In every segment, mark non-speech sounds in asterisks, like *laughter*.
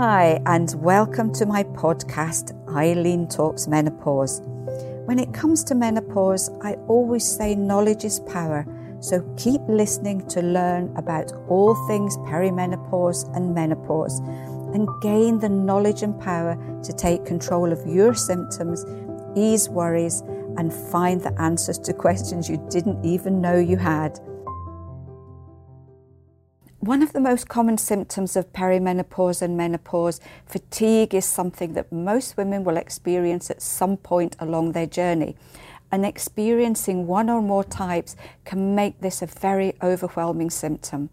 Hi, and welcome to my podcast, Eileen Talks Menopause. When it comes to menopause, I always say knowledge is power, so keep listening to learn about all things perimenopause and menopause and gain the knowledge and power to take control of your symptoms, ease worries, and find the answers to *laughs* questions you didn't even know you had. One of the most common symptoms of perimenopause and menopause, fatigue, is something that most women will experience at some point along their journey. And experiencing one or more types can make this a very overwhelming symptom.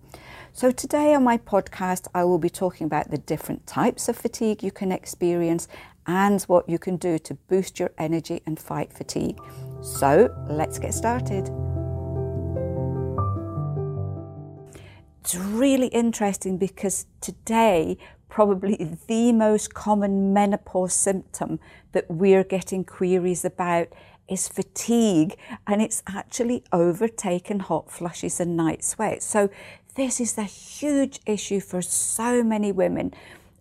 So, today on my podcast, I will be talking about the different types of fatigue you can experience and what you can do to boost your energy and fight fatigue. So, let's get started. It's really interesting because today, probably the most common menopause symptom that we're getting queries about is fatigue, and it's actually overtaken hot flushes and night sweats. So, this is a huge issue for so many women.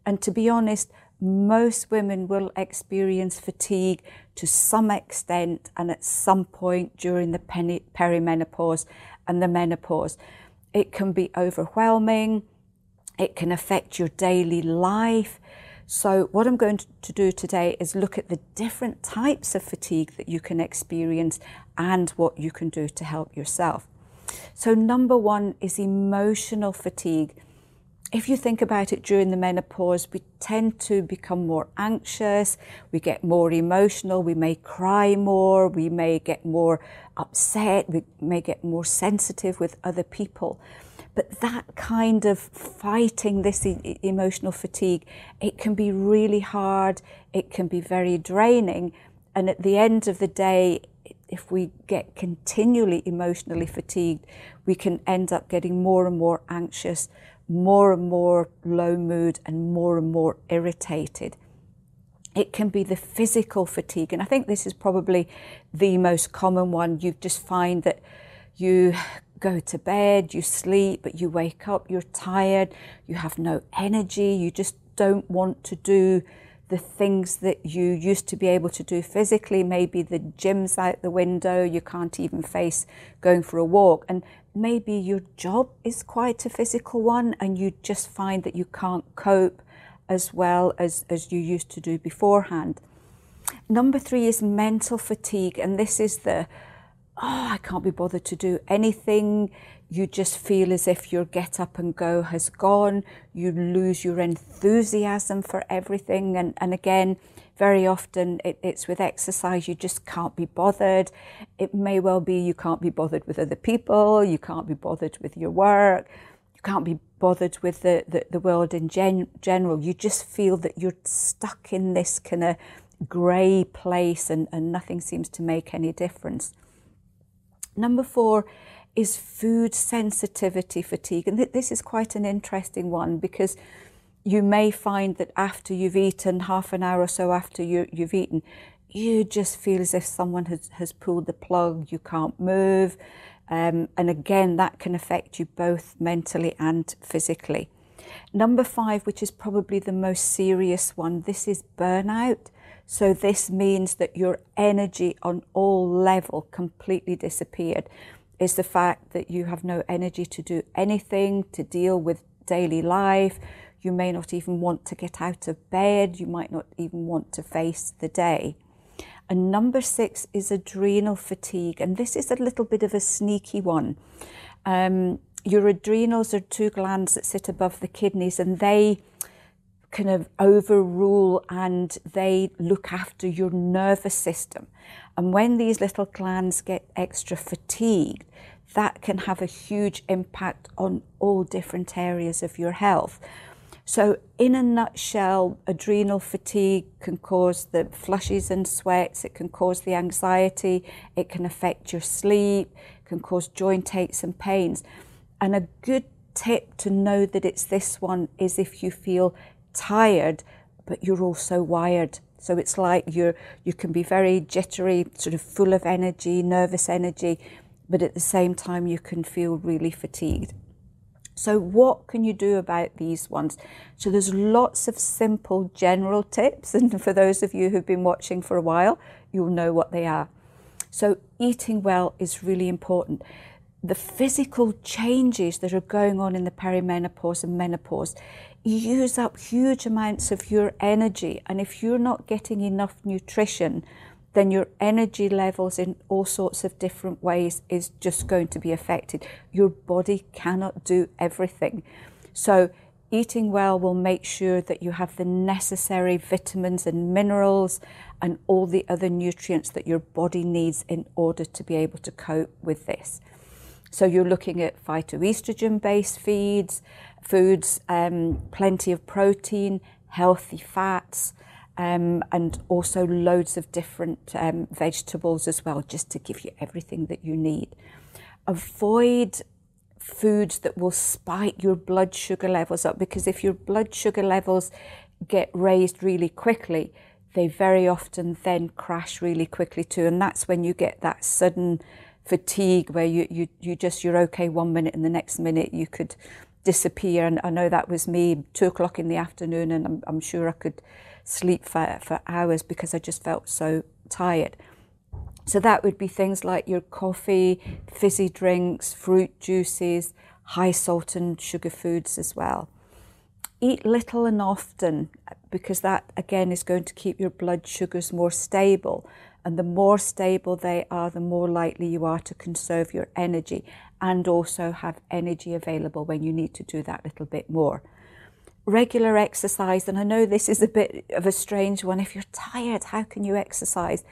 And to be honest, most women will experience fatigue to some extent and at some point during the perimenopause and the menopause. It can be overwhelming, it can affect your daily life. So, what I'm going to do today is look at the different types of fatigue that you can experience and what you can do to help yourself. So, number one is emotional fatigue. If you think about it during the menopause, we tend to become more anxious, we get more emotional, we may cry more, we may get more upset, we may get more sensitive with other people. But that kind of fighting this e- emotional fatigue, it can be really hard, it can be very draining. And at the end of the day, if we get continually emotionally fatigued, we can end up getting more and more anxious, more and more low mood, and more and more irritated. It can be the physical fatigue, and I think this is probably the most common one. You just find that you go to bed, you sleep, but you wake up, you're tired, you have no energy, you just don't want to do the things that you used to be able to do physically. Maybe the gym's out the window, you can't even face going for a walk. And maybe your job is quite a physical one, and you just find that you can't cope as well as, as you used to do beforehand. Number three is mental fatigue, and this is the oh, I can't be bothered to do anything. You just feel as if your get up and go has gone. You lose your enthusiasm for everything. And, and again, very often it, it's with exercise, you just can't be bothered. It may well be you can't be bothered with other people, you can't be bothered with your work, you can't be bothered with the, the, the world in gen- general. You just feel that you're stuck in this kind of grey place and, and nothing seems to make any difference. Number four is food sensitivity fatigue. And th- this is quite an interesting one because you may find that after you've eaten, half an hour or so after you, you've eaten, you just feel as if someone has, has pulled the plug, you can't move. Um, and again, that can affect you both mentally and physically. Number five, which is probably the most serious one, this is burnout. So this means that your energy on all level completely disappeared. Is the fact that you have no energy to do anything, to deal with daily life. You may not even want to get out of bed. You might not even want to face the day. And number six is adrenal fatigue. And this is a little bit of a sneaky one. Um, your adrenals are two glands that sit above the kidneys and they kind of overrule and they look after your nervous system. And when these little glands get extra fatigued, that can have a huge impact on all different areas of your health. So, in a nutshell, adrenal fatigue can cause the flushes and sweats, it can cause the anxiety, it can affect your sleep, it can cause joint aches and pains. And a good tip to know that it's this one is if you feel tired, but you're also wired. So it's like you're you can be very jittery, sort of full of energy, nervous energy, but at the same time you can feel really fatigued. So, what can you do about these ones? So, there's lots of simple general tips, and for those of you who've been watching for a while, you'll know what they are. So, eating well is really important. The physical changes that are going on in the perimenopause and menopause use up huge amounts of your energy, and if you're not getting enough nutrition, then your energy levels in all sorts of different ways is just going to be affected. Your body cannot do everything. So, eating well will make sure that you have the necessary vitamins and minerals and all the other nutrients that your body needs in order to be able to cope with this. So, you're looking at phytoestrogen based feeds, foods, um, plenty of protein, healthy fats um, and also loads of different um, vegetables as well, just to give you everything that you need. Avoid foods that will spike your blood sugar levels up because if your blood sugar levels get raised really quickly, they very often then crash really quickly too. And that's when you get that sudden fatigue where you, you, you just, you're okay one minute and the next minute you could disappear. And I know that was me two o'clock in the afternoon and I'm, I'm sure I could sleep for, for hours because I just felt so tired. So that would be things like your coffee, fizzy drinks, fruit juices, high salt and sugar foods as well. Eat little and often because that again is going to keep your blood sugars more stable. And the more stable they are, the more likely you are to conserve your energy and also have energy available when you need to do that little bit more regular exercise, and I know this is a bit of a strange one. If you're tired, how can you exercise?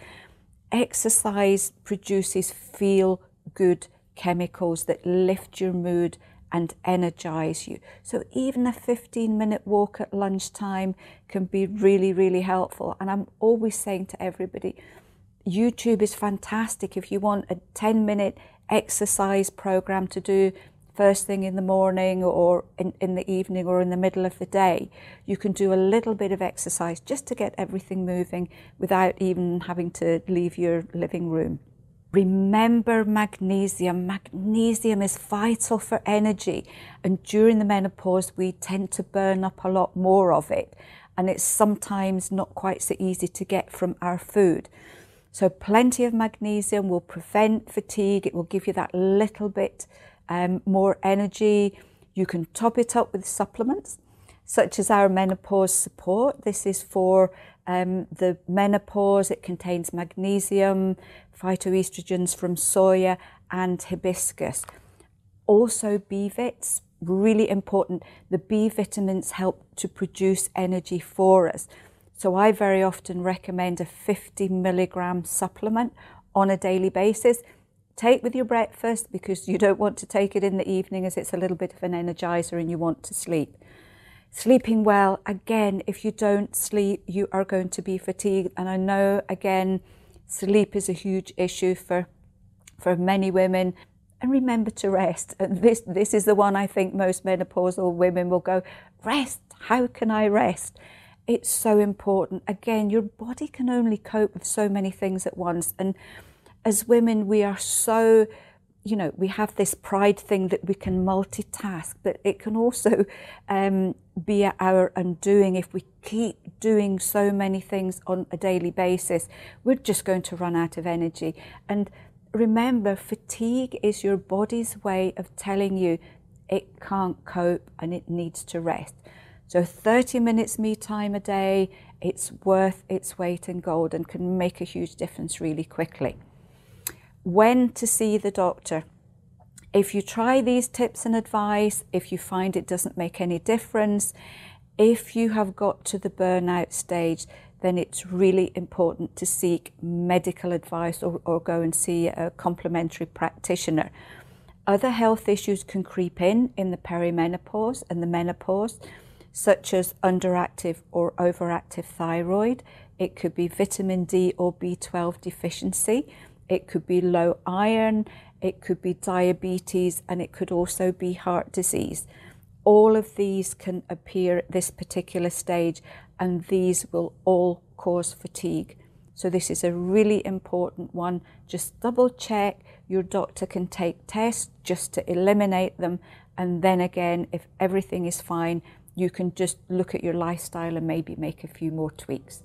Exercise produces feel good chemicals that lift your mood and energize you. So even a 15 minute walk at lunchtime can be really, really helpful. And I'm always saying to everybody, YouTube is fantastic if you want a 10 minute exercise program to do first thing in the morning or in, in the evening or in the middle of the day. You can do a little bit of exercise just to get everything moving without even having to leave your living room. Remember magnesium. Magnesium is vital for energy, and during the menopause, we tend to burn up a lot more of it, and it's sometimes not quite so easy to get from our food. So, plenty of magnesium will prevent fatigue, it will give you that little bit um, more energy. You can top it up with supplements such as our menopause support. This is for um, the menopause. It contains magnesium, phytoestrogens from soya, and hibiscus. Also, B vits, really important. The B vitamins help to produce energy for us. So, I very often recommend a 50 milligram supplement on a daily basis take with your breakfast because you don't want to take it in the evening as it's a little bit of an energizer and you want to sleep. Sleeping well, again, if you don't sleep, you are going to be fatigued. And I know, again, sleep is a huge issue for, for many women. And remember to rest. And this, this is the one I think most menopausal women will go, rest. How can I rest? It's so important. Again, your body can only cope with so many things at once. And as women, we are so, you know, we have this pride thing that we can multitask, but it can also um, be our undoing if we keep doing so many things on a daily basis. We're just going to run out of energy. And remember, fatigue is your body's way of telling you it can't cope and it needs to rest. So 30 minutes me time a day, it's worth its weight in gold and can make a huge difference really quickly when to see the doctor. If you try these tips and advice, if you find it doesn't make any difference, if you have got to the burnout stage, then it's really important to seek medical advice or, or go and see a complementary practitioner. Other health issues can creep in in the perimenopause and the menopause, such as underactive or overactive thyroid. It could be vitamin D or B12 deficiency it could be low iron, it could be diabetes, and it could also be heart disease. All of these can appear at this particular stage, and these will all cause fatigue. So, this is a really important one. Just double check. Your doctor can take tests just to eliminate them, And then again, if everything is fine, you can just look at your lifestyle and maybe make a few more tweaks.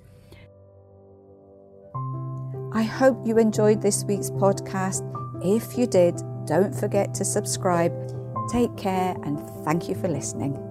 I hope you enjoyed this week's podcast. If you did, don't forget to subscribe. Take care and thank you for listening.